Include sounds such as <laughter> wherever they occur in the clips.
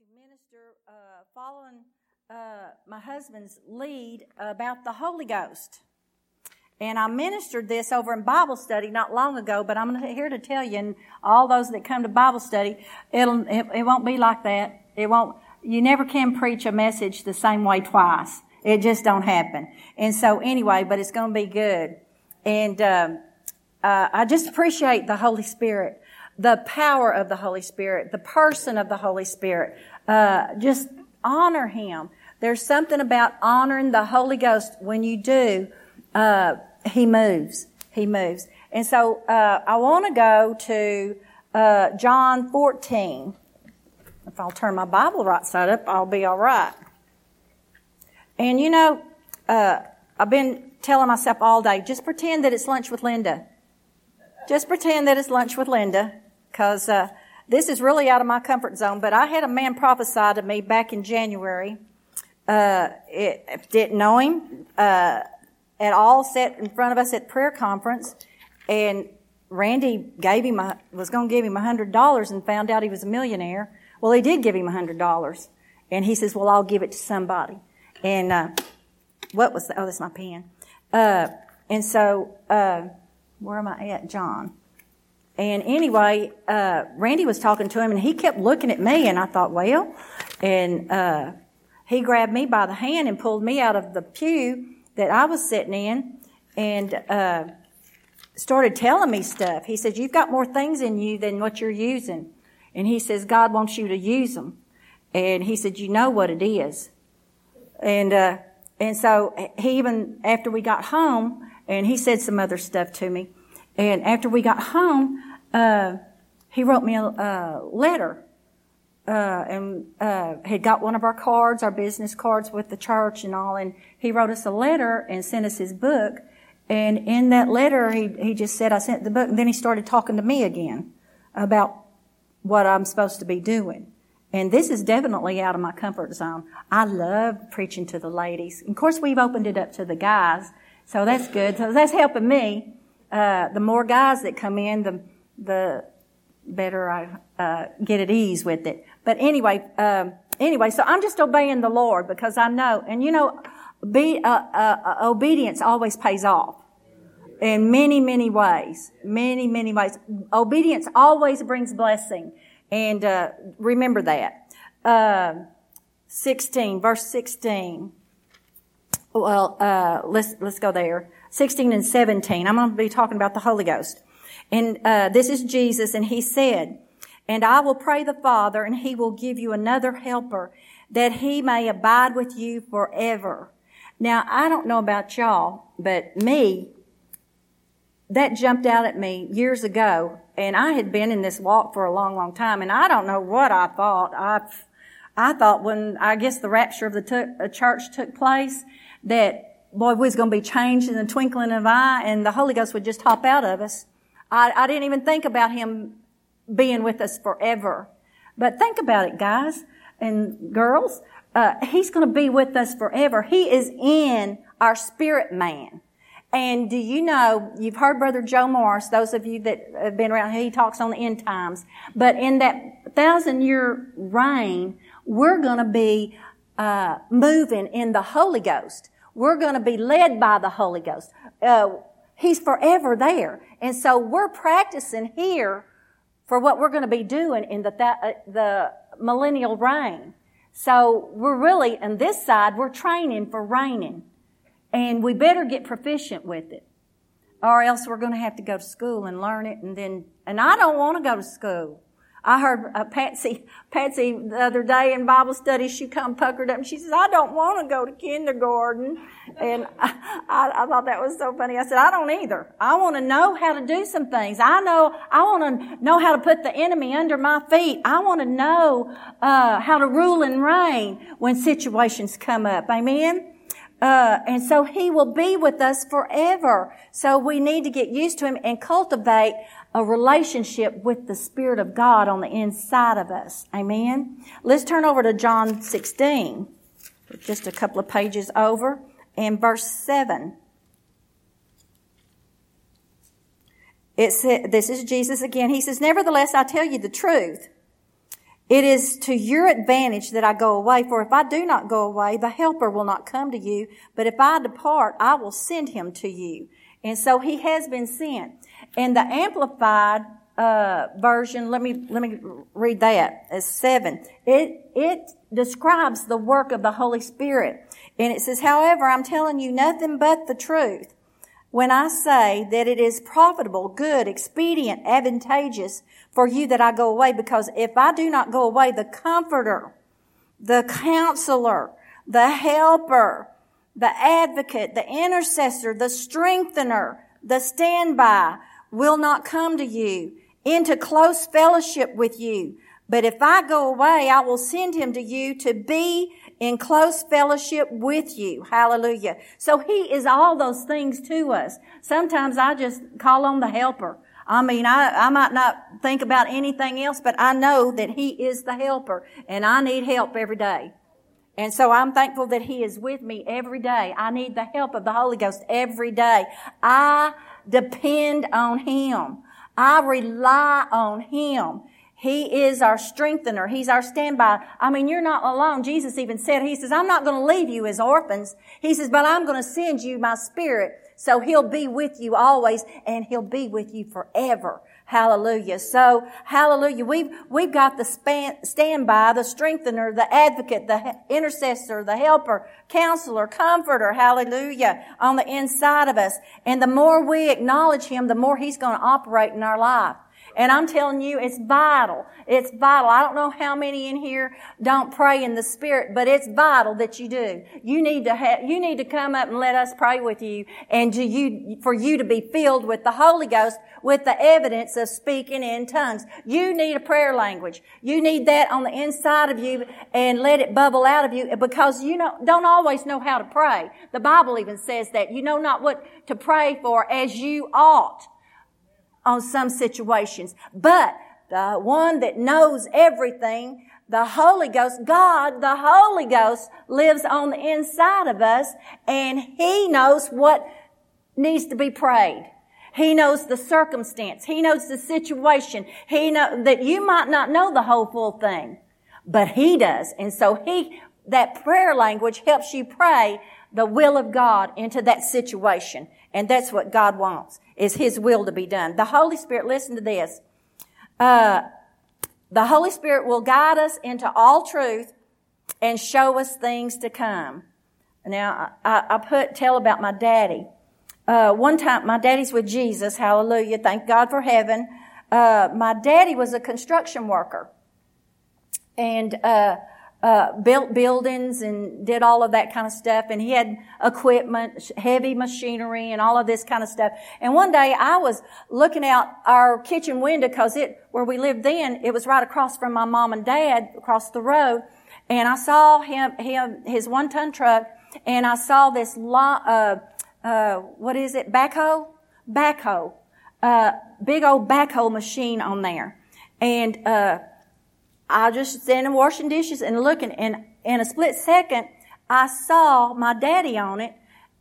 to minister uh, following uh, my husband's lead about the Holy Ghost. And I ministered this over in Bible study not long ago, but I'm here to tell you, and all those that come to Bible study, it'll, it, it won't be like that. It won't, you never can preach a message the same way twice. It just don't happen. And so anyway, but it's going to be good. And, um, uh, I just appreciate the Holy Spirit, the power of the Holy Spirit, the person of the Holy Spirit. Uh, just honor Him. There's something about honoring the Holy Ghost. When you do, uh, He moves. He moves. And so uh, I want to go to uh, John 14. If I'll turn my Bible right side up, I'll be all right. And you know, uh, I've been telling myself all day, just pretend that it's lunch with Linda. Just pretend that it's lunch with Linda, because uh, this is really out of my comfort zone. But I had a man prophesy to me back in January. Uh, it, didn't know him uh, at all. Sat in front of us at prayer conference, and Randy gave him a, was going to give him a hundred dollars, and found out he was a millionaire. Well, he did give him a hundred dollars, and he says, "Well, I'll give it to somebody." And uh, what was the, oh, that's my pen. Uh, and so uh, where am I at, John? And anyway, uh, Randy was talking to him and he kept looking at me and I thought, well, and, uh, he grabbed me by the hand and pulled me out of the pew that I was sitting in and, uh, started telling me stuff. He said, you've got more things in you than what you're using. And he says, God wants you to use them. And he said, you know what it is. And, uh, and so he even, after we got home, and he said some other stuff to me. And after we got home, uh, he wrote me a, a letter, uh, and uh, had got one of our cards, our business cards with the church and all. And he wrote us a letter and sent us his book. And in that letter, he he just said, "I sent the book." And then he started talking to me again about what I'm supposed to be doing. And this is definitely out of my comfort zone. I love preaching to the ladies. Of course, we've opened it up to the guys, so that's good. So that's helping me. Uh, the more guys that come in, the the better I uh, get at ease with it. But anyway, um, anyway, so I'm just obeying the Lord because I know, and you know, be, uh, uh, uh obedience always pays off in many, many ways. Many, many ways. Obedience always brings blessing, and uh, remember that. 16, verse 16. Well, uh, let's, let's go there. 16 and 17. I'm going to be talking about the Holy Ghost. And, uh, this is Jesus and he said, and I will pray the Father and he will give you another helper that he may abide with you forever. Now, I don't know about y'all, but me, that jumped out at me years ago and I had been in this walk for a long, long time and I don't know what I thought. I, I thought when, I guess the rapture of the t- church took place, that, boy, we was going to be changed in the twinkling of an eye and the Holy Ghost would just hop out of us. I, I didn't even think about Him being with us forever. But think about it, guys and girls. Uh, he's going to be with us forever. He is in our spirit man. And do you know, you've heard Brother Joe Morris, those of you that have been around, he talks on the end times. But in that thousand year reign, we're going to be uh, moving in the Holy Ghost. We're going to be led by the Holy Ghost. Uh, he's forever there. And so we're practicing here for what we're going to be doing in the, uh, the millennial reign. So we're really, on this side, we're training for reigning. And we better get proficient with it. Or else we're going to have to go to school and learn it and then, and I don't want to go to school. I heard uh, Patsy, Patsy the other day in Bible study, she come puckered up and she says, I don't want to go to kindergarten. And I, <laughs> I, I, thought that was so funny. I said, I don't either. I want to know how to do some things. I know, I want to know how to put the enemy under my feet. I want to know, uh, how to rule and reign when situations come up. Amen? Uh, and so he will be with us forever. So we need to get used to him and cultivate a relationship with the Spirit of God on the inside of us. Amen. Let's turn over to John 16, just a couple of pages over, and verse 7. It says, this is Jesus again. He says, Nevertheless, I tell you the truth. It is to your advantage that I go away, for if I do not go away, the helper will not come to you, but if I depart, I will send him to you. And so he has been sent. And the amplified uh, version, let me let me read that as seven. It it describes the work of the Holy Spirit, and it says, "However, I'm telling you nothing but the truth." when I say that it is profitable, good, expedient, advantageous for you that I go away, because if I do not go away, the comforter, the counselor, the helper, the advocate, the intercessor, the strengthener, the standby will not come to you into close fellowship with you. But if I go away, I will send him to you to be in close fellowship with you. Hallelujah. So he is all those things to us. Sometimes I just call on the helper. I mean, I, I might not think about anything else, but I know that he is the helper and I need help every day. And so I'm thankful that he is with me every day. I need the help of the Holy Ghost every day. I depend on him. I rely on him. He is our strengthener. He's our standby. I mean, you're not alone. Jesus even said, He says, I'm not going to leave you as orphans. He says, but I'm going to send you my spirit. So He'll be with you always and He'll be with you forever. Hallelujah. So, hallelujah. We've, we've got the span, standby, the strengthener, the advocate, the intercessor, the helper, counselor, comforter. Hallelujah. On the inside of us. And the more we acknowledge Him, the more He's going to operate in our life. And I'm telling you, it's vital. It's vital. I don't know how many in here don't pray in the Spirit, but it's vital that you do. You need to have, you need to come up and let us pray with you and to you, for you to be filled with the Holy Ghost with the evidence of speaking in tongues. You need a prayer language. You need that on the inside of you and let it bubble out of you because you know, don't always know how to pray. The Bible even says that you know not what to pray for as you ought on some situations. But the one that knows everything, the Holy Ghost, God, the Holy Ghost lives on the inside of us and He knows what needs to be prayed. He knows the circumstance. He knows the situation. He know that you might not know the whole full thing, but He does. And so He, that prayer language helps you pray the will of God into that situation. And that's what God wants is His will to be done. The Holy Spirit, listen to this. Uh, the Holy Spirit will guide us into all truth and show us things to come. Now, I, I put, tell about my daddy. Uh, one time, my daddy's with Jesus. Hallelujah. Thank God for heaven. Uh, my daddy was a construction worker. And, uh, built buildings and did all of that kind of stuff. And he had equipment, heavy machinery and all of this kind of stuff. And one day I was looking out our kitchen window because it, where we lived then, it was right across from my mom and dad across the road. And I saw him, him, his one ton truck and I saw this long, uh, uh, what is it? Backhoe? Backhoe. Uh, big old backhoe machine on there. And, uh, I just standing washing dishes and looking, and in a split second, I saw my daddy on it,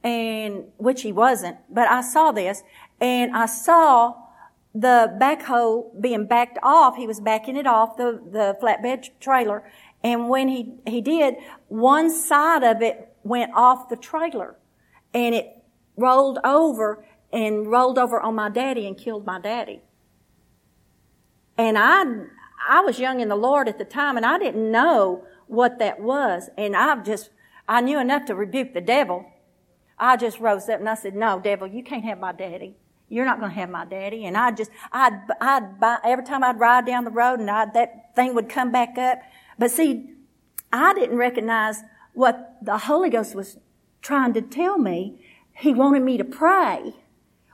and which he wasn't, but I saw this, and I saw the backhoe being backed off. He was backing it off the the flatbed trailer, and when he he did, one side of it went off the trailer, and it rolled over and rolled over on my daddy and killed my daddy. And I I was young in the Lord at the time and I didn't know what that was. And I just, I knew enough to rebuke the devil. I just rose up and I said, no, devil, you can't have my daddy. You're not going to have my daddy. And I just, I'd, I'd buy, every time I'd ride down the road and I'd, that thing would come back up. But see, I didn't recognize what the Holy Ghost was trying to tell me. He wanted me to pray,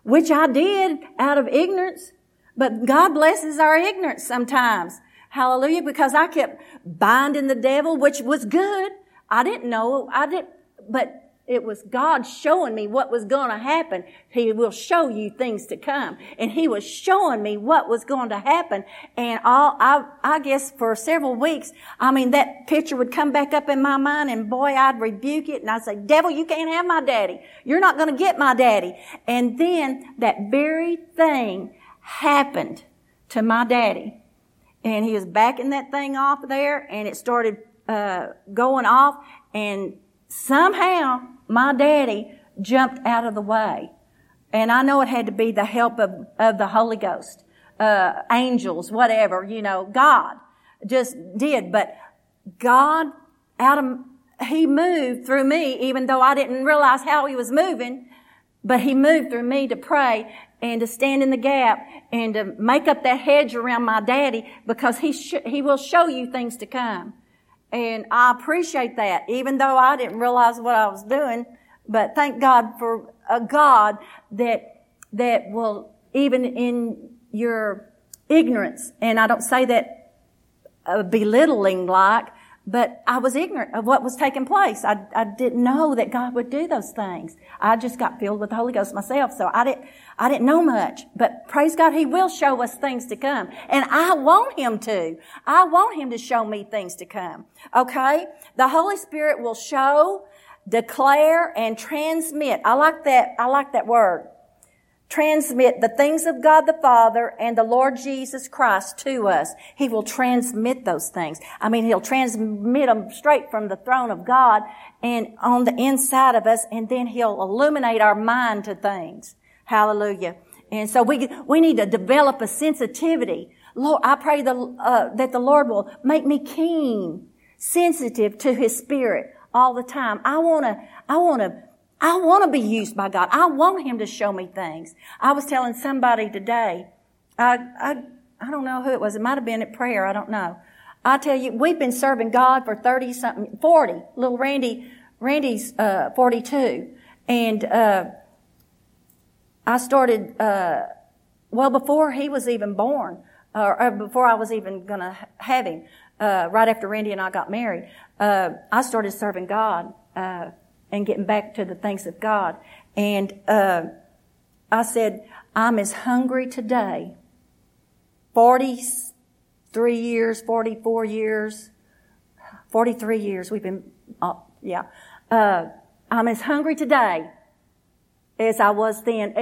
which I did out of ignorance. But God blesses our ignorance sometimes. Hallelujah. Because I kept binding the devil, which was good. I didn't know. I didn't, but it was God showing me what was going to happen. He will show you things to come. And He was showing me what was going to happen. And all, I, I guess for several weeks, I mean, that picture would come back up in my mind and boy, I'd rebuke it and I'd say, devil, you can't have my daddy. You're not going to get my daddy. And then that very thing happened to my daddy. and he was backing that thing off there and it started, uh, going off and somehow my daddy jumped out of the way. And I know it had to be the help of, of the Holy Ghost, uh, angels, whatever, you know, God just did. But God out of, He moved through me, even though I didn't realize how He was moving, but He moved through me to pray and to stand in the gap and to make up that hedge around my daddy because He, sh- he will show you things to come. And I appreciate that, even though I didn't realize what I was doing. But thank God for a God that, that will, even in your ignorance, and I don't say that belittling like, but I was ignorant of what was taking place. I, I didn't know that God would do those things. I just got filled with the Holy Ghost myself, so I didn't, I didn't know much. But praise God, He will show us things to come. And I want Him to. I want Him to show me things to come. Okay? The Holy Spirit will show, declare, and transmit. I like that, I like that word transmit the things of God the Father and the Lord Jesus Christ to us. He will transmit those things. I mean, He'll transmit them straight from the throne of God and on the inside of us, and then He'll illuminate our mind to things. Hallelujah. And so we, we need to develop a sensitivity. Lord, I pray the, uh, that the Lord will make me keen, sensitive to His Spirit all the time. I wanna, I wanna I want to be used by God. I want Him to show me things. I was telling somebody today, I, I, I don't know who it was. It might have been at prayer. I don't know. I tell you, we've been serving God for 30 something, 40. Little Randy, Randy's, uh, 42. And, uh, I started, uh, well, before he was even born, or, or before I was even gonna have him, uh, right after Randy and I got married, uh, I started serving God, uh, and getting back to the things of God. And uh, I said, I'm as hungry today, 43 years, 44 years, 43 years, we've been, uh, yeah. Uh, I'm as hungry today as I was then,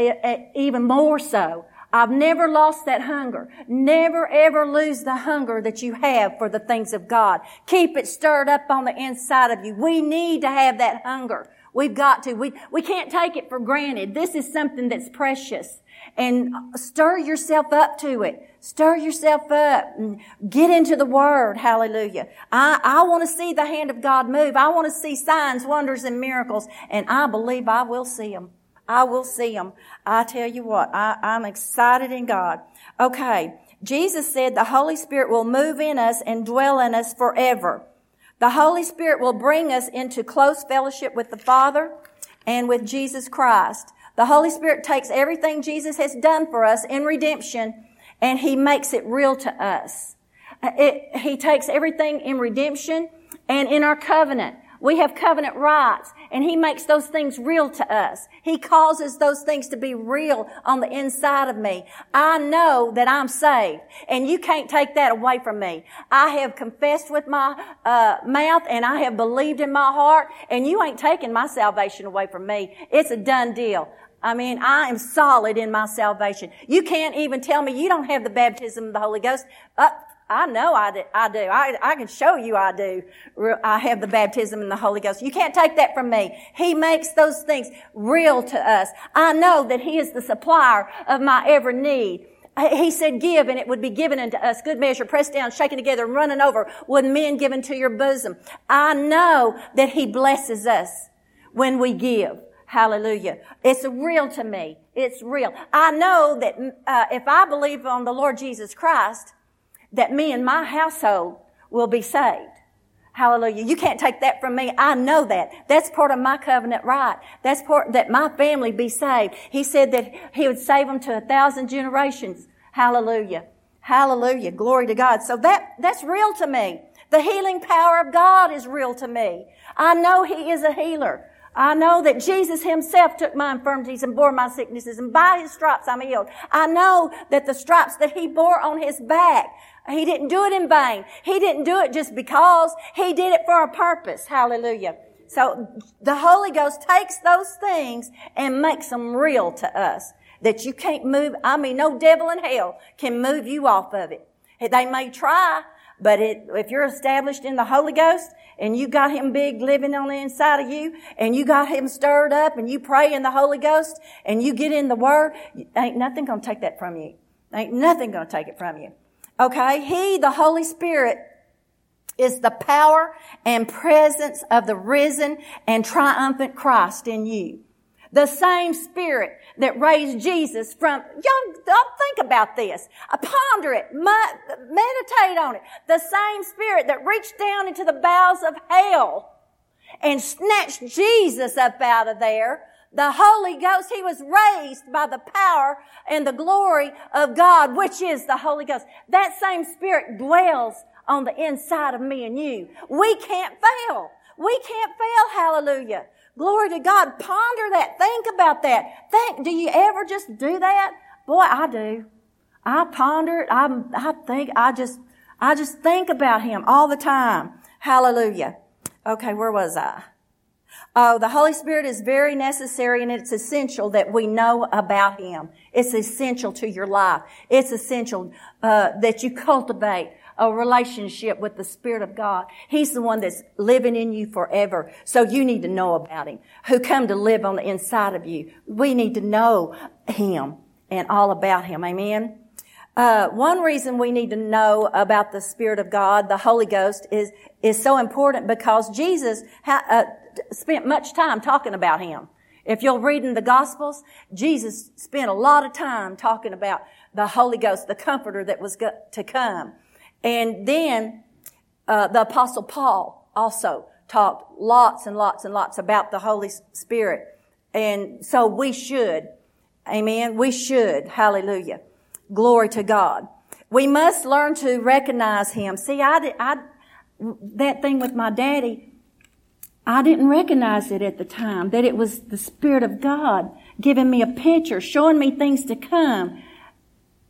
even more so. I've never lost that hunger. Never ever lose the hunger that you have for the things of God. Keep it stirred up on the inside of you. We need to have that hunger. We've got to. We, we can't take it for granted. This is something that's precious. And stir yourself up to it. Stir yourself up and get into the Word. Hallelujah. I, I want to see the hand of God move. I want to see signs, wonders, and miracles. And I believe I will see them. I will see them. I tell you what, I, I'm excited in God. Okay. Jesus said the Holy Spirit will move in us and dwell in us forever. The Holy Spirit will bring us into close fellowship with the Father and with Jesus Christ. The Holy Spirit takes everything Jesus has done for us in redemption and He makes it real to us. It, he takes everything in redemption and in our covenant. We have covenant rights and He makes those things real to us. He causes those things to be real on the inside of me. I know that I'm saved and you can't take that away from me. I have confessed with my uh, mouth and I have believed in my heart and you ain't taking my salvation away from me. It's a done deal. I mean, I am solid in my salvation. You can't even tell me you don't have the baptism of the Holy Ghost. Uh, I know I do. I do. I, I can show you I do. I have the baptism in the Holy Ghost. You can't take that from me. He makes those things real to us. I know that He is the supplier of my every need. He said, give and it would be given unto us. Good measure, pressed down, shaken together, and running over with men given to your bosom. I know that He blesses us when we give. Hallelujah. It's real to me. It's real. I know that uh, if I believe on the Lord Jesus Christ, that me and my household will be saved. Hallelujah. You can't take that from me. I know that. That's part of my covenant right. That's part that my family be saved. He said that he would save them to a thousand generations. Hallelujah. Hallelujah. Glory to God. So that, that's real to me. The healing power of God is real to me. I know he is a healer. I know that Jesus himself took my infirmities and bore my sicknesses and by his stripes I'm healed. I know that the stripes that he bore on his back he didn't do it in vain. He didn't do it just because. He did it for a purpose. Hallelujah. So the Holy Ghost takes those things and makes them real to us that you can't move. I mean, no devil in hell can move you off of it. They may try, but it, if you're established in the Holy Ghost and you got Him big living on the inside of you and you got Him stirred up and you pray in the Holy Ghost and you get in the Word, ain't nothing gonna take that from you. Ain't nothing gonna take it from you. Okay? He, the Holy Spirit, is the power and presence of the risen and triumphant Christ in you. The same spirit that raised Jesus from, young, don't think about this. Uh, ponder it. Meditate on it. The same spirit that reached down into the bowels of hell and snatched Jesus up out of there. The Holy Ghost, He was raised by the power and the glory of God, which is the Holy Ghost. That same spirit dwells on the inside of me and you. We can't fail. We can't fail. Hallelujah. Glory to God. Ponder that. Think about that. Think, do you ever just do that? Boy, I do. I ponder it. I, I think, I just, I just think about Him all the time. Hallelujah. Okay, where was I? Oh, the Holy Spirit is very necessary and it's essential that we know about Him. It's essential to your life. It's essential uh, that you cultivate a relationship with the Spirit of God. He's the one that's living in you forever. So you need to know about Him, who come to live on the inside of you. We need to know Him and all about Him. Amen. Uh, one reason we need to know about the Spirit of God, the Holy Ghost, is is so important because Jesus uh, spent much time talking about Him. If you'll read in the Gospels, Jesus spent a lot of time talking about the Holy Ghost, the Comforter that was to come. And then uh, the Apostle Paul also talked lots and lots and lots about the Holy Spirit. And so we should, amen, we should, hallelujah. Glory to God. We must learn to recognize Him. See, I, I, that thing with my daddy, I didn't recognize it at the time, that it was the Spirit of God giving me a picture, showing me things to come.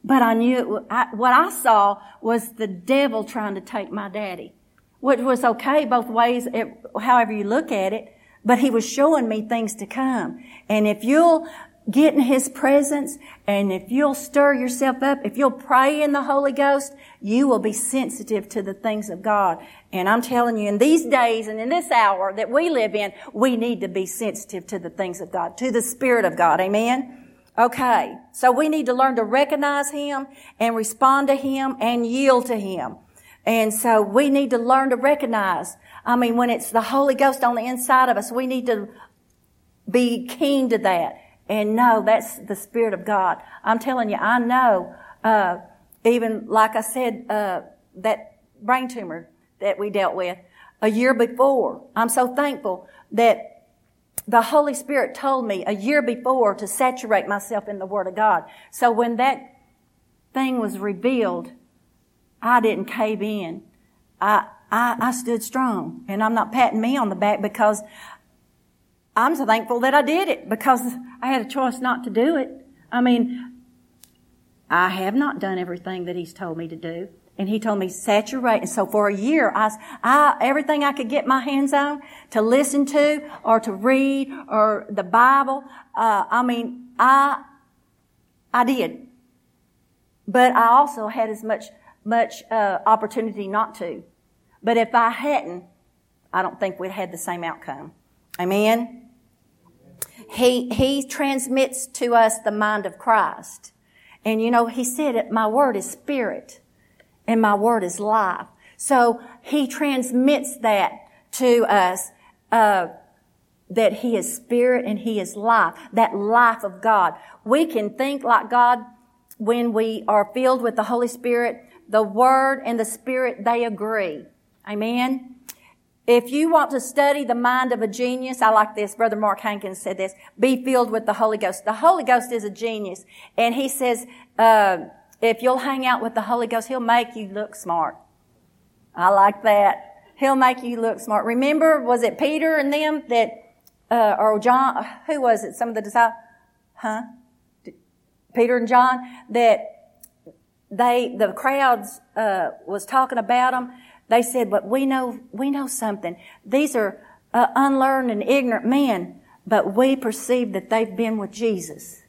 But I knew I, what I saw was the devil trying to take my daddy, which was okay both ways, it, however you look at it. But he was showing me things to come. And if you'll get in his presence and if you'll stir yourself up, if you'll pray in the Holy Ghost, you will be sensitive to the things of God. And I'm telling you, in these days and in this hour that we live in, we need to be sensitive to the things of God, to the Spirit of God. Amen. Okay, so we need to learn to recognize Him and respond to Him and yield to Him. And so we need to learn to recognize. I mean, when it's the Holy Ghost on the inside of us, we need to be keen to that and no, that's the Spirit of God. I'm telling you, I know, uh, even like I said, uh, that brain tumor that we dealt with a year before. I'm so thankful that the Holy Spirit told me a year before to saturate myself in the Word of God. So when that thing was revealed, I didn't cave in. I, I, I stood strong. And I'm not patting me on the back because I'm so thankful that I did it because I had a choice not to do it. I mean, I have not done everything that He's told me to do. And he told me saturate. And so for a year, I, I, everything I could get my hands on to listen to or to read or the Bible, uh, I mean, I, I did. But I also had as much, much, uh, opportunity not to. But if I hadn't, I don't think we'd had the same outcome. Amen? He, he transmits to us the mind of Christ. And you know, he said it, my word is spirit and my word is life. So he transmits that to us, uh, that he is spirit and he is life, that life of God. We can think like God when we are filled with the Holy Spirit. The word and the spirit, they agree. Amen. If you want to study the mind of a genius, I like this. Brother Mark Hankins said this. Be filled with the Holy Ghost. The Holy Ghost is a genius. And he says, uh, if you'll hang out with the Holy Ghost, He'll make you look smart. I like that. He'll make you look smart. Remember, was it Peter and them that, uh, or John, who was it? Some of the disciples, huh? Peter and John, that they, the crowds, uh, was talking about them. They said, but we know, we know something. These are uh, unlearned and ignorant men, but we perceive that they've been with Jesus.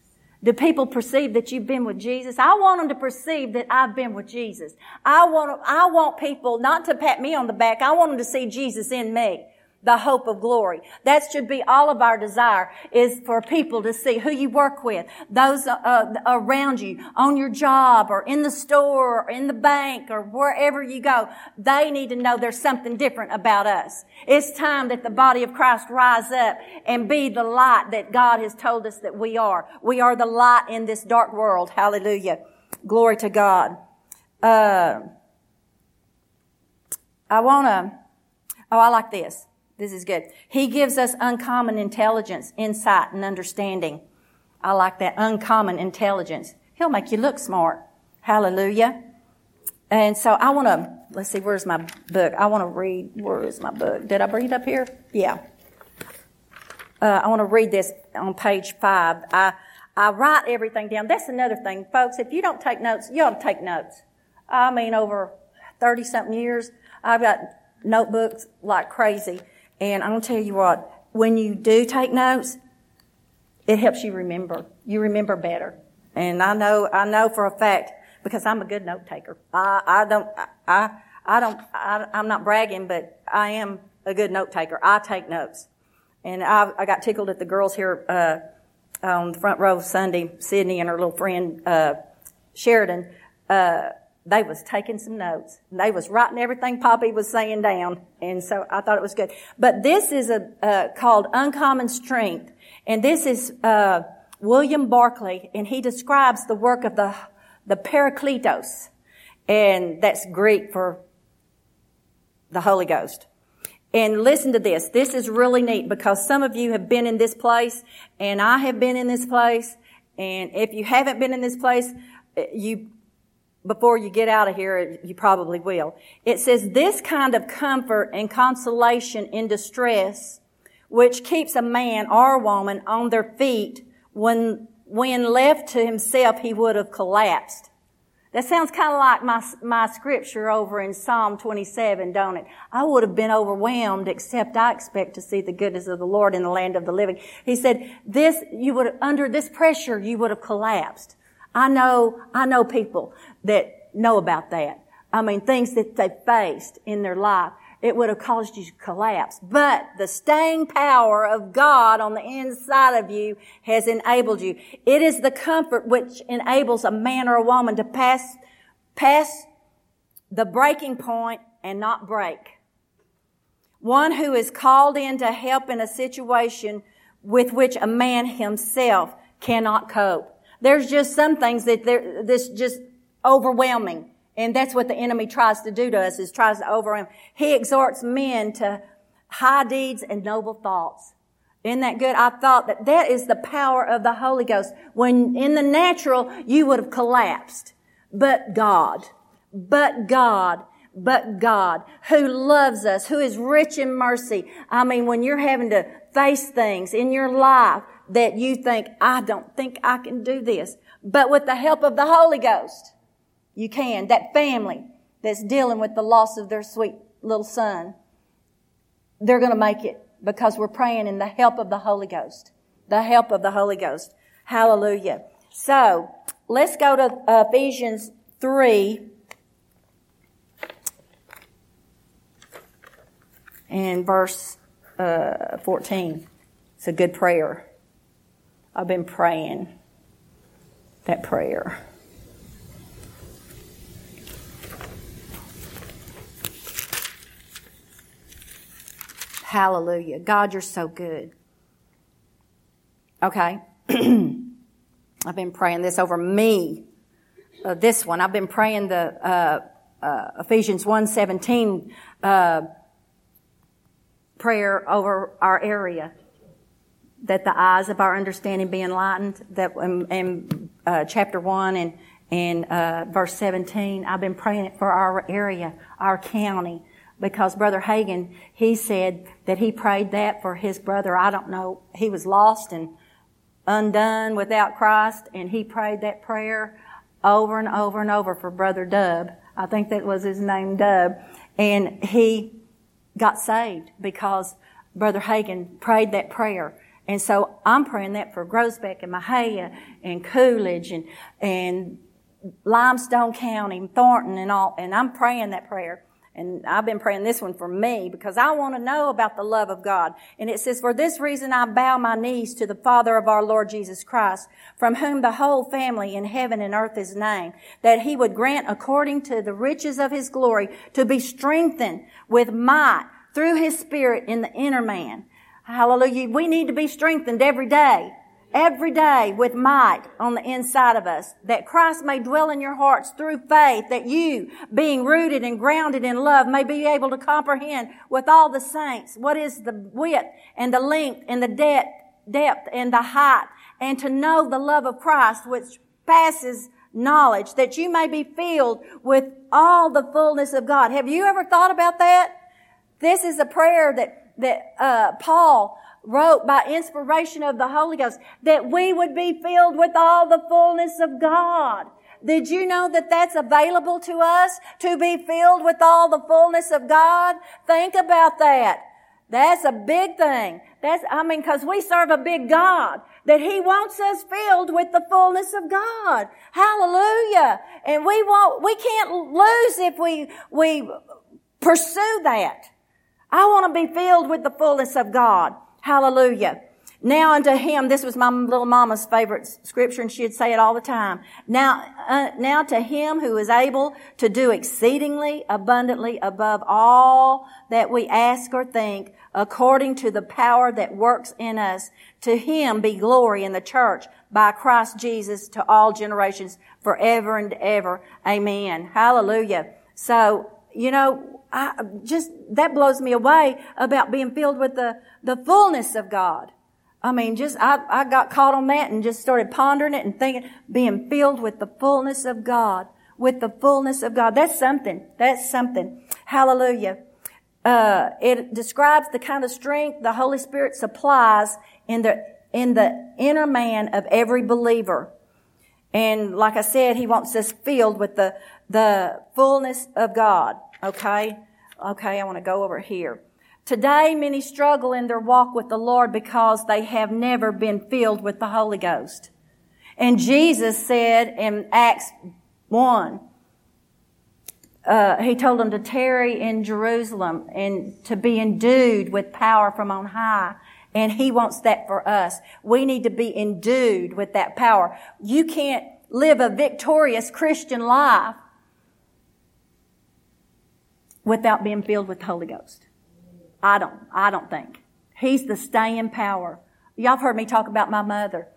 Do people perceive that you've been with Jesus? I want them to perceive that I've been with Jesus. I want, I want people not to pat me on the back. I want them to see Jesus in me the hope of glory. That should be all of our desire is for people to see who you work with, those uh, around you, on your job or in the store or in the bank or wherever you go. They need to know there's something different about us. It's time that the body of Christ rise up and be the light that God has told us that we are. We are the light in this dark world. Hallelujah. Glory to God. Uh, I want to, oh, I like this. This is good. He gives us uncommon intelligence, insight, and understanding. I like that uncommon intelligence. He'll make you look smart. Hallelujah. And so I want to, let's see, where's my book? I want to read, where is my book? Did I bring it up here? Yeah. Uh, I want to read this on page five. I, I write everything down. That's another thing, folks. If you don't take notes, you ought to take notes. I mean, over 30 something years, I've got notebooks like crazy. And I'm going to tell you what, when you do take notes, it helps you remember. You remember better. And I know, I know for a fact, because I'm a good note taker. I, I don't, I, I don't, I, I'm not bragging, but I am a good note taker. I take notes. And I, I got tickled at the girls here, uh, on the front row Sunday, Sydney and her little friend, uh, Sheridan, uh, they was taking some notes. They was writing everything Poppy was saying down. And so I thought it was good. But this is a, uh, called Uncommon Strength. And this is, uh, William Barclay, and he describes the work of the, the Parakletos. And that's Greek for the Holy Ghost. And listen to this. This is really neat because some of you have been in this place and I have been in this place. And if you haven't been in this place, you before you get out of here, you probably will. It says, this kind of comfort and consolation in distress, which keeps a man or a woman on their feet when, when left to himself, he would have collapsed. That sounds kind of like my, my scripture over in Psalm 27, don't it? I would have been overwhelmed, except I expect to see the goodness of the Lord in the land of the living. He said, this, you would, under this pressure, you would have collapsed. I know, I know people that know about that. I mean, things that they faced in their life. It would have caused you to collapse. But the staying power of God on the inside of you has enabled you. It is the comfort which enables a man or a woman to pass, pass the breaking point and not break. One who is called in to help in a situation with which a man himself cannot cope. There's just some things that this just overwhelming. And that's what the enemy tries to do to us, is tries to overwhelm. He exhorts men to high deeds and noble thoughts. Isn't that good? I thought that that is the power of the Holy Ghost. When in the natural, you would have collapsed. But God, but God, but God, who loves us, who is rich in mercy. I mean, when you're having to face things in your life that you think, I don't think I can do this. But with the help of the Holy Ghost, you can. That family that's dealing with the loss of their sweet little son, they're going to make it because we're praying in the help of the Holy Ghost. The help of the Holy Ghost. Hallelujah. So, let's go to Ephesians 3 and verse uh, 14. It's a good prayer. I've been praying that prayer. Hallelujah. God, you're so good. Okay. <clears throat> I've been praying this over me. Uh, this one. I've been praying the uh, uh, Ephesians 1.17 uh, prayer over our area. That the eyes of our understanding be enlightened. That in, in uh, chapter 1 and, and uh, verse 17, I've been praying it for our area, our county because Brother Hagin, he said that he prayed that for his brother. I don't know. He was lost and undone without Christ, and he prayed that prayer over and over and over for Brother Dub. I think that was his name, Dub. And he got saved because Brother Hagin prayed that prayer. And so I'm praying that for Groesbeck and Mexia and Coolidge and, and Limestone County, and Thornton and all, and I'm praying that prayer. And I've been praying this one for me because I want to know about the love of God. And it says, for this reason I bow my knees to the Father of our Lord Jesus Christ, from whom the whole family in heaven and earth is named, that he would grant according to the riches of his glory to be strengthened with might through his spirit in the inner man. Hallelujah. We need to be strengthened every day every day with might on the inside of us, that Christ may dwell in your hearts through faith, that you, being rooted and grounded in love, may be able to comprehend with all the saints what is the width and the length and the depth, depth and the height, and to know the love of Christ which passes knowledge, that you may be filled with all the fullness of God. Have you ever thought about that? This is a prayer that, that, uh, Paul wrote by inspiration of the Holy Ghost that we would be filled with all the fullness of God. Did you know that that's available to us to be filled with all the fullness of God? Think about that. That's a big thing. That's, I mean, cause we serve a big God that He wants us filled with the fullness of God. Hallelujah. And we won't, we can't lose if we, we pursue that. I want to be filled with the fullness of God. Hallelujah. Now unto him, this was my little mama's favorite scripture and she'd say it all the time. Now, uh, now to him who is able to do exceedingly abundantly above all that we ask or think according to the power that works in us. To him be glory in the church by Christ Jesus to all generations forever and ever. Amen. Hallelujah. So, you know, I just, that blows me away about being filled with the, the fullness of God. I mean, just, I, I got caught on that and just started pondering it and thinking, being filled with the fullness of God. With the fullness of God. That's something. That's something. Hallelujah. Uh, it describes the kind of strength the Holy Spirit supplies in the, in the inner man of every believer. And like I said, He wants us filled with the, the fullness of God. Okay? Okay, I want to go over here. Today, many struggle in their walk with the Lord because they have never been filled with the Holy Ghost. And Jesus said in Acts 1, uh, he told them to tarry in Jerusalem and to be endued with power from on high. And he wants that for us. We need to be endued with that power. You can't live a victorious Christian life without being filled with the Holy Ghost. I don't, I don't think. He's the staying power. Y'all have heard me talk about my mother.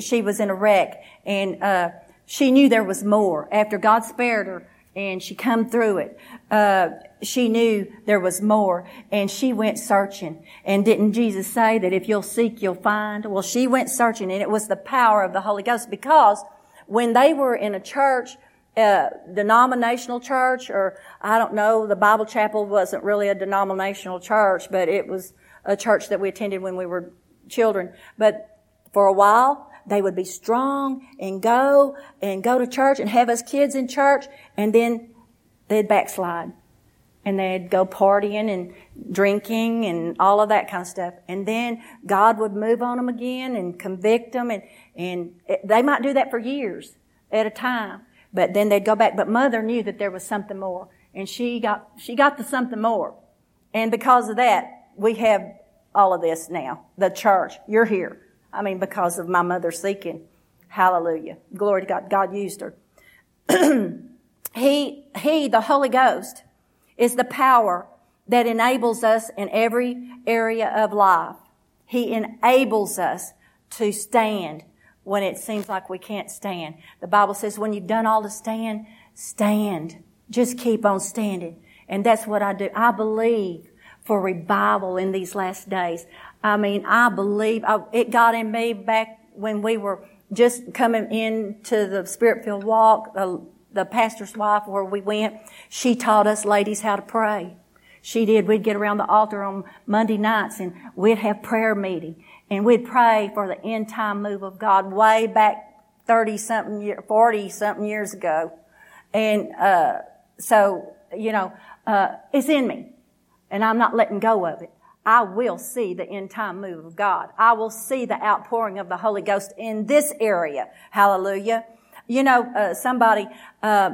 She was in a wreck and, uh, she knew there was more. After God spared her and she come through it, uh, she knew there was more and she went searching. And didn't Jesus say that if you'll seek, you'll find? Well, she went searching and it was the power of the Holy Ghost because when they were in a church uh, denominational church, or I don't know, the Bible chapel wasn't really a denominational church, but it was a church that we attended when we were children. But for a while, they would be strong and go and go to church and have us kids in church, and then they'd backslide. And they'd go partying and drinking and all of that kind of stuff. And then God would move on them again and convict them, and, and it, they might do that for years at a time. But then they'd go back. But mother knew that there was something more. And she got, she got the something more. And because of that, we have all of this now. The church. You're here. I mean, because of my mother seeking. Hallelujah. Glory to God. God used her. <clears throat> he, he, the Holy Ghost, is the power that enables us in every area of life. He enables us to stand when it seems like we can't stand. The Bible says when you've done all to stand, stand. Just keep on standing. And that's what I do. I believe for revival in these last days. I mean, I believe I, it got in me back when we were just coming into the spirit-filled walk, the, the pastor's wife where we went. She taught us ladies how to pray. She did. We'd get around the altar on Monday nights and we'd have prayer meeting and we'd pray for the end time move of God way back 30 something, 40 something years ago. And, uh, so, you know, uh, it's in me and I'm not letting go of it. I will see the end time move of God. I will see the outpouring of the Holy Ghost in this area. Hallelujah. You know, uh, somebody uh,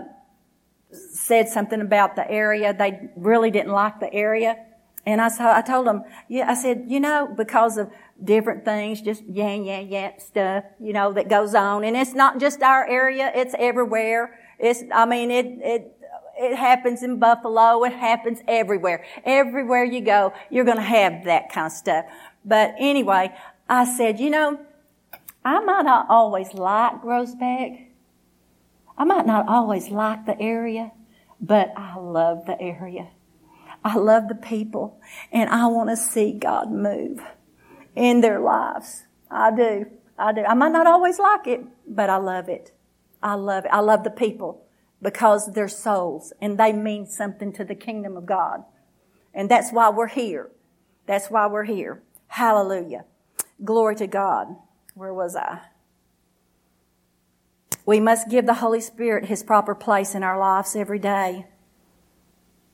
said something about the area. They really didn't like the area. And I, I told them, yeah, I said, you know, because of different things, just yan, yan, yan stuff, you know, that goes on. And it's not just our area, it's everywhere. It's, I mean, it, it, it happens in Buffalo. It happens everywhere. Everywhere you go, you're going to have that kind of stuff. But anyway, I said, you know, I might not always like Groesbeck. I might not always like the area, but I love the area. I love the people and I want to see God move in their lives. I do. I do. I might not always like it, but I love it. I love it. I love the people because they're souls and they mean something to the kingdom of God. And that's why we're here. That's why we're here. Hallelujah. Glory to God. Where was I? We must give the Holy Spirit His proper place in our lives every day.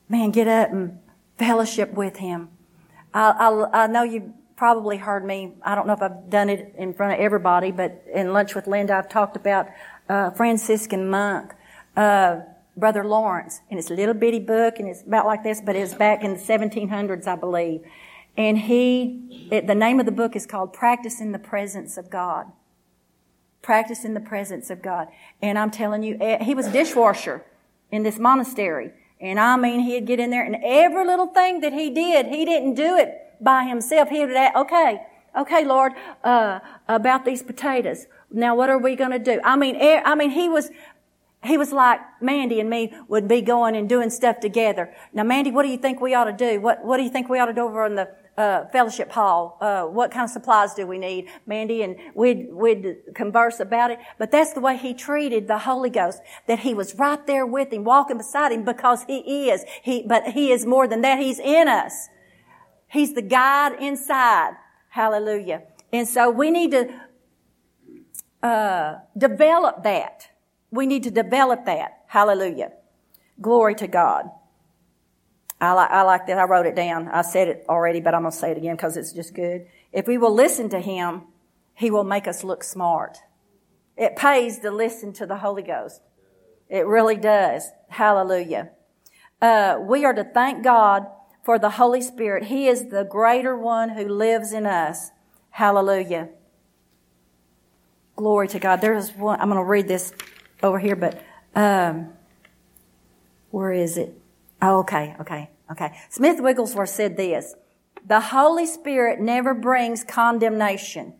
Man, get up and fellowship with Him. I, I, I know you probably heard me. I don't know if I've done it in front of everybody, but in Lunch with Linda, I've talked about uh, Franciscan monk uh, Brother Lawrence, and it's a little bitty book, and it's about like this, but it's back in the 1700s, I believe. And he, it, the name of the book is called Practice in the Presence of God. Practice in the Presence of God. And I'm telling you, eh, he was a dishwasher in this monastery. And I mean, he'd get in there, and every little thing that he did, he didn't do it by himself. He would ask, okay, okay, Lord, uh, about these potatoes. Now, what are we going to do? I mean, I mean, he was he was like Mandy and me would be going and doing stuff together. Now, Mandy, what do you think we ought to do? What, what do you think we ought to do over in the uh, fellowship hall? Uh, what kind of supplies do we need, Mandy? And we'd we'd converse about it. But that's the way he treated the Holy Ghost. That he was right there with him, walking beside him, because he is. He, but he is more than that. He's in us. He's the guide inside. Hallelujah. And so we need to uh, develop that. We need to develop that. Hallelujah. Glory to God. I like, I like that. I wrote it down. I said it already, but I'm going to say it again because it's just good. If we will listen to Him, He will make us look smart. It pays to listen to the Holy Ghost. It really does. Hallelujah. Uh, we are to thank God for the Holy Spirit. He is the greater one who lives in us. Hallelujah. Glory to God. There's one, I'm going to read this over here, but um, where is it? Oh, okay, okay, okay. Smith Wigglesworth said this The Holy Spirit never brings condemnation.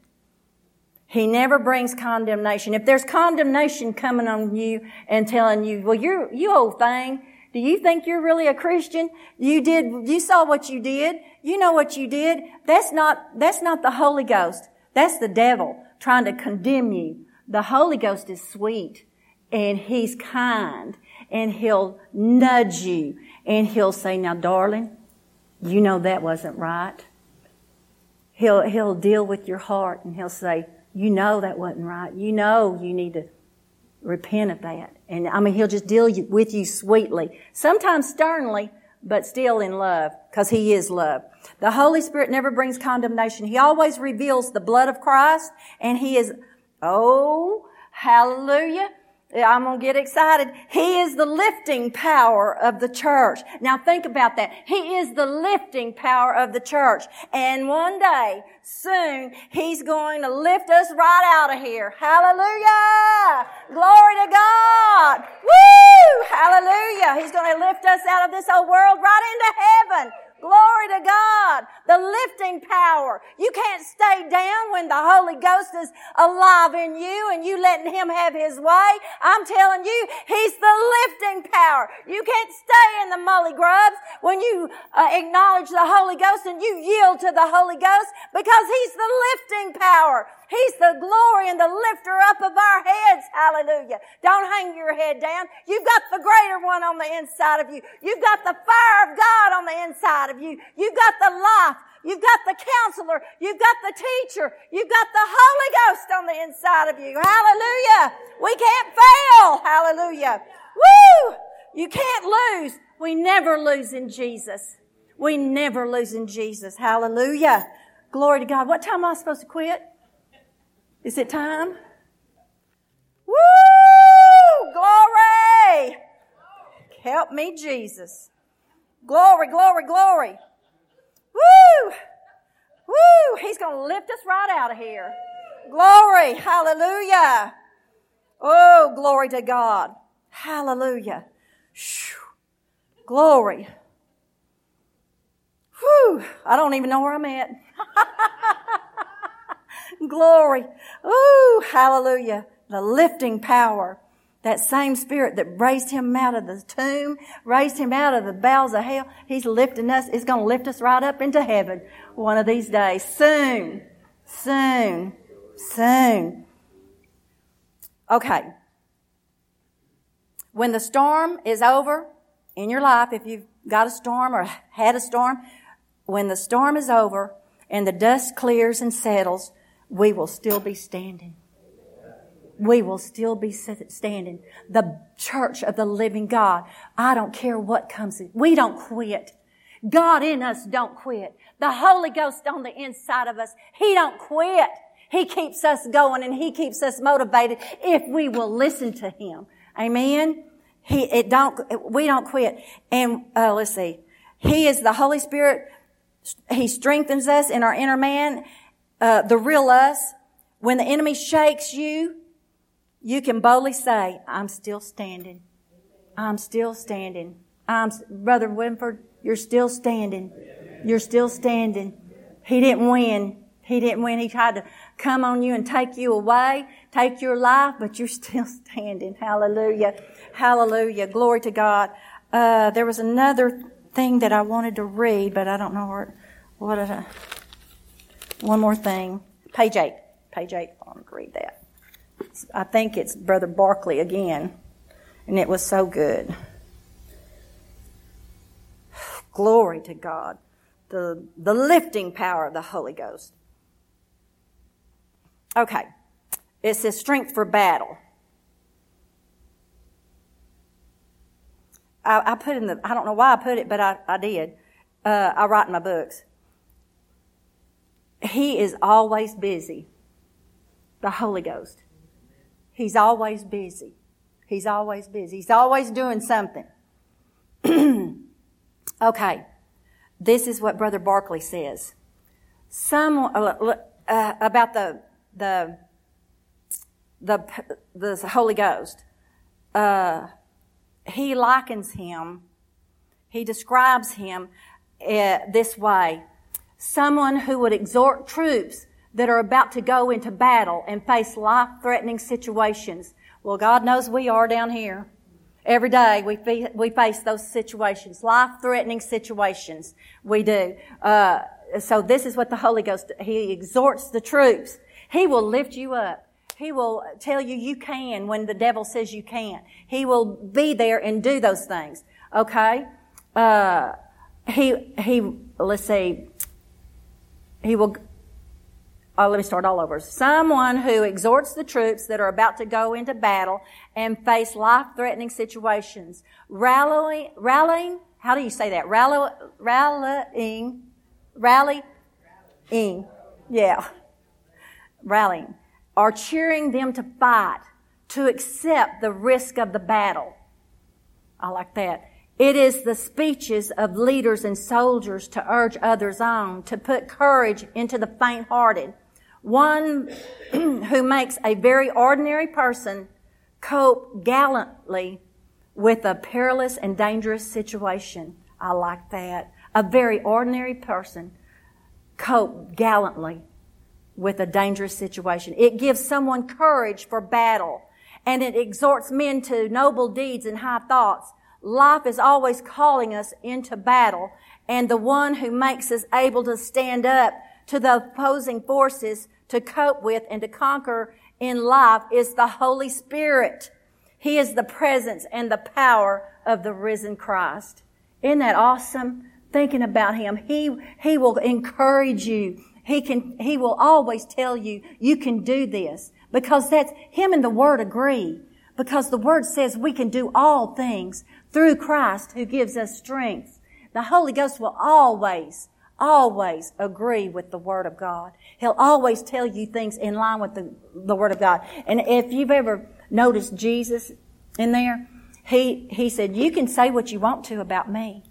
He never brings condemnation. If there's condemnation coming on you and telling you, well, you're, you old thing, do you think you're really a Christian? You did, you saw what you did. You know what you did. That's not, that's not the Holy Ghost. That's the devil trying to condemn you. The Holy Ghost is sweet and he's kind and he'll nudge you and he'll say, now darling, you know that wasn't right. He'll, he'll deal with your heart and he'll say, you know that wasn't right. You know you need to repent of that. And I mean, he'll just deal with you sweetly, sometimes sternly, but still in love, because he is love. The Holy Spirit never brings condemnation. He always reveals the blood of Christ, and he is, oh, hallelujah. I'm going to get excited. He is the lifting power of the church. Now think about that. He is the lifting power of the church. And one day, soon, He's going to lift us right out of here. Hallelujah! Glory to God! Woo! Hallelujah! He's going to lift us out of this old world right into heaven. Glory to God. The lifting power. You can't stay down when the Holy Ghost is alive in you and you letting Him have His way. I'm telling you, He's the lifting power. You can't stay in the mully grubs when you uh, acknowledge the Holy Ghost and you yield to the Holy Ghost because He's the lifting power. He's the glory and the lifter up of our heads. Hallelujah. Don't hang your head down. You've got the greater one on the inside of you. You've got the fire of God on the inside of you. You've got the life. You've got the counselor. You've got the teacher. You've got the Holy Ghost on the inside of you. Hallelujah. We can't fail. Hallelujah. Woo! You can't lose. We never lose in Jesus. We never lose in Jesus. Hallelujah. Glory to God. What time am I supposed to quit? Is it time? Woo! Glory! Help me, Jesus. Glory, glory, glory. Woo! Woo! He's going to lift us right out of here. Glory. Hallelujah. Oh, glory to God. Hallelujah. Whew. Glory. Whew. I don't even know where I'm at. <laughs> glory. Ooh, hallelujah. The lifting power. That same spirit that raised him out of the tomb, raised him out of the bowels of hell, he's lifting us, He's going to lift us right up into heaven one of these days. Soon. Soon. Soon. Okay. When the storm is over in your life, if you've got a storm or had a storm, when the storm is over and the dust clears and settles, we will still be standing. We will still be standing. The church of the living God. I don't care what comes. In. We don't quit. God in us don't quit. The Holy Ghost on the inside of us, He don't quit. He keeps us going and He keeps us motivated if we will listen to Him. Amen. He, it don't, we don't quit. And, uh, let's see. He is the Holy Spirit. He strengthens us in our inner man, uh, the real us. When the enemy shakes you, you can boldly say, I'm still standing. I'm still standing. I'm, Brother Winford, you're still standing. You're still standing. He didn't win. He didn't win. He tried to come on you and take you away, take your life, but you're <laughs> still standing. Hallelujah. Hallelujah. Glory to God. Uh, there was another thing that I wanted to read, but I don't know where, what, uh, one more thing. Page eight. Page eight. I want to read that. I think it's Brother Barclay again. And it was so good. Glory to God. The, the lifting power of the Holy Ghost. Okay. It says strength for battle. I, I, put in the, I don't know why I put it, but I, I did. Uh, I write in my books. He is always busy. The Holy Ghost. He's always busy. He's always busy. He's always doing something. <clears throat> okay. This is what Brother Barclay says. Some, uh, uh, about the the the the Holy Ghost. Uh, he likens him. He describes him uh, this way: someone who would exhort troops that are about to go into battle and face life-threatening situations. Well, God knows we are down here. Every day we, fe- we face those situations, life-threatening situations. We do. Uh, so this is what the Holy Ghost, He exhorts the troops he will lift you up. He will tell you you can when the devil says you can't. He will be there and do those things. Okay? Uh, he, he, let's see. He will, oh, let me start all over. Someone who exhorts the troops that are about to go into battle and face life-threatening situations. Rallying, rallying, how do you say that? Rally, rallying, rallying. Yeah rallying, are cheering them to fight, to accept the risk of the battle. I like that. It is the speeches of leaders and soldiers to urge others on, to put courage into the faint hearted. One <clears throat> who makes a very ordinary person cope gallantly with a perilous and dangerous situation. I like that. A very ordinary person cope gallantly with a dangerous situation. It gives someone courage for battle and it exhorts men to noble deeds and high thoughts. Life is always calling us into battle and the one who makes us able to stand up to the opposing forces to cope with and to conquer in life is the Holy Spirit. He is the presence and the power of the risen Christ. Isn't that awesome? Thinking about Him. He, He will encourage you. He can, he will always tell you, you can do this. Because that's, him and the word agree. Because the word says we can do all things through Christ who gives us strength. The Holy Ghost will always, always agree with the Word of God. He'll always tell you things in line with the, the Word of God. And if you've ever noticed Jesus in there, he, he said, you can say what you want to about me.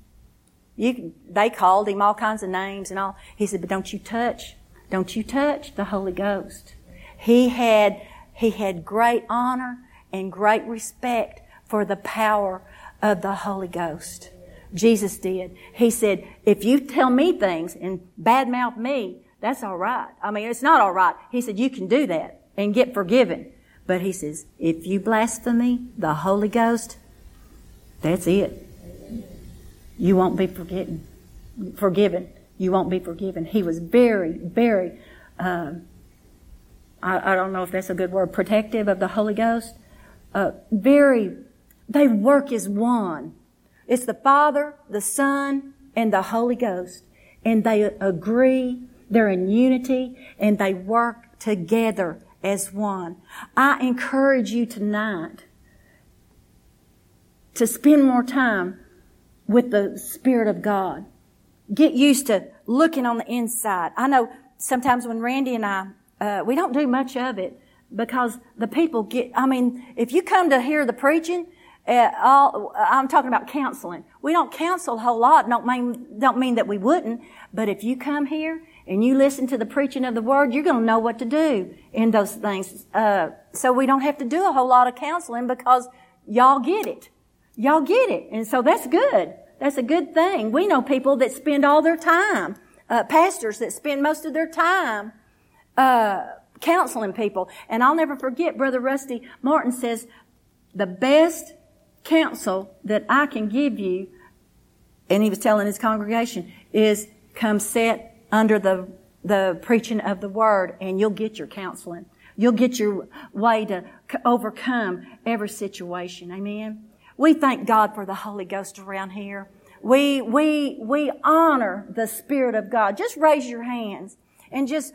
You, they called him all kinds of names and all. He said, but don't you touch, don't you touch the Holy Ghost. He had, he had great honor and great respect for the power of the Holy Ghost. Jesus did. He said, if you tell me things and badmouth me, that's all right. I mean, it's not all right. He said, you can do that and get forgiven. But he says, if you blaspheme the Holy Ghost, that's it. You won't be forgiven. Forgiven. You won't be forgiven. He was very, very, um, I, I, don't know if that's a good word, protective of the Holy Ghost. Uh, very, they work as one. It's the Father, the Son, and the Holy Ghost. And they agree, they're in unity, and they work together as one. I encourage you tonight to spend more time with the Spirit of God. Get used to looking on the inside. I know sometimes when Randy and I, uh, we don't do much of it because the people get, I mean, if you come to hear the preaching, all, I'm talking about counseling. We don't counsel a whole lot. Don't mean, don't mean that we wouldn't. But if you come here and you listen to the preaching of the word, you're going to know what to do in those things. Uh, so we don't have to do a whole lot of counseling because y'all get it. Y'all get it. And so that's good. That's a good thing. We know people that spend all their time, uh, pastors that spend most of their time, uh, counseling people. And I'll never forget Brother Rusty Martin says, the best counsel that I can give you, and he was telling his congregation, is come sit under the, the preaching of the word and you'll get your counseling. You'll get your way to overcome every situation. Amen. We thank God for the Holy Ghost around here. We, we, we honor the Spirit of God. Just raise your hands and just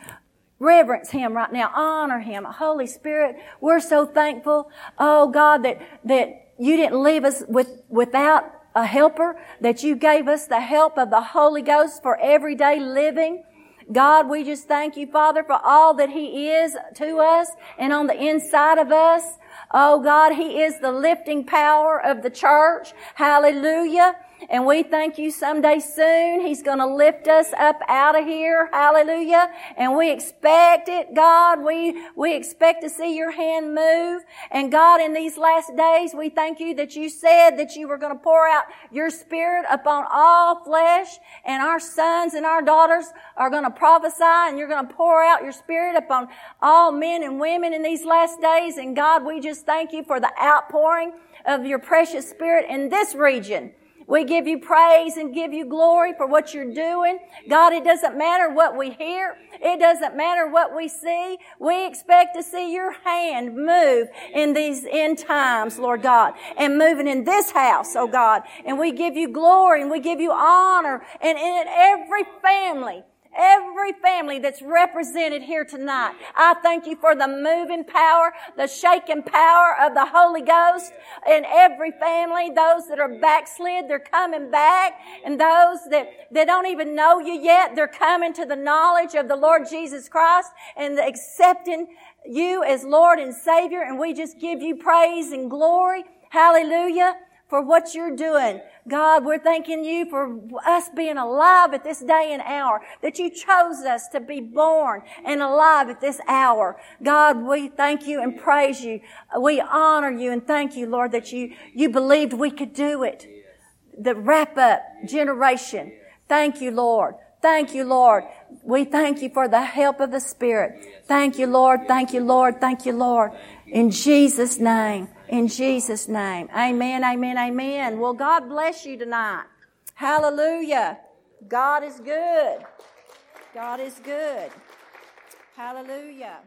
reverence Him right now. Honor Him. Holy Spirit, we're so thankful. Oh God, that, that you didn't leave us with, without a helper, that you gave us the help of the Holy Ghost for everyday living. God, we just thank you, Father, for all that He is to us and on the inside of us. Oh God, He is the lifting power of the church. Hallelujah. And we thank you someday soon. He's going to lift us up out of here. Hallelujah. And we expect it, God. We, we expect to see your hand move. And God, in these last days, we thank you that you said that you were going to pour out your spirit upon all flesh and our sons and our daughters are going to prophesy and you're going to pour out your spirit upon all men and women in these last days. And God, we just thank you for the outpouring of your precious spirit in this region. We give you praise and give you glory for what you're doing. God, it doesn't matter what we hear. It doesn't matter what we see. We expect to see your hand move in these end times, Lord God, and moving in this house, oh God. And we give you glory and we give you honor and in every family every family that's represented here tonight. I thank you for the moving power, the shaking power of the Holy Ghost in every family. Those that are backslid, they're coming back. And those that, that don't even know you yet, they're coming to the knowledge of the Lord Jesus Christ and accepting you as Lord and Savior. And we just give you praise and glory. Hallelujah for what you're doing. God, we're thanking you for us being alive at this day and hour, that you chose us to be born and alive at this hour. God, we thank you and praise you. We honor you and thank you, Lord, that you, you believed we could do it. The wrap up generation. Thank you, Lord. Thank you, Lord. We thank you for the help of the Spirit. Thank you, Lord. Thank you, Lord. Thank you, Lord. In Jesus' name. In Jesus' name. Amen, amen, amen. Well, God bless you tonight. Hallelujah. God is good. God is good. Hallelujah.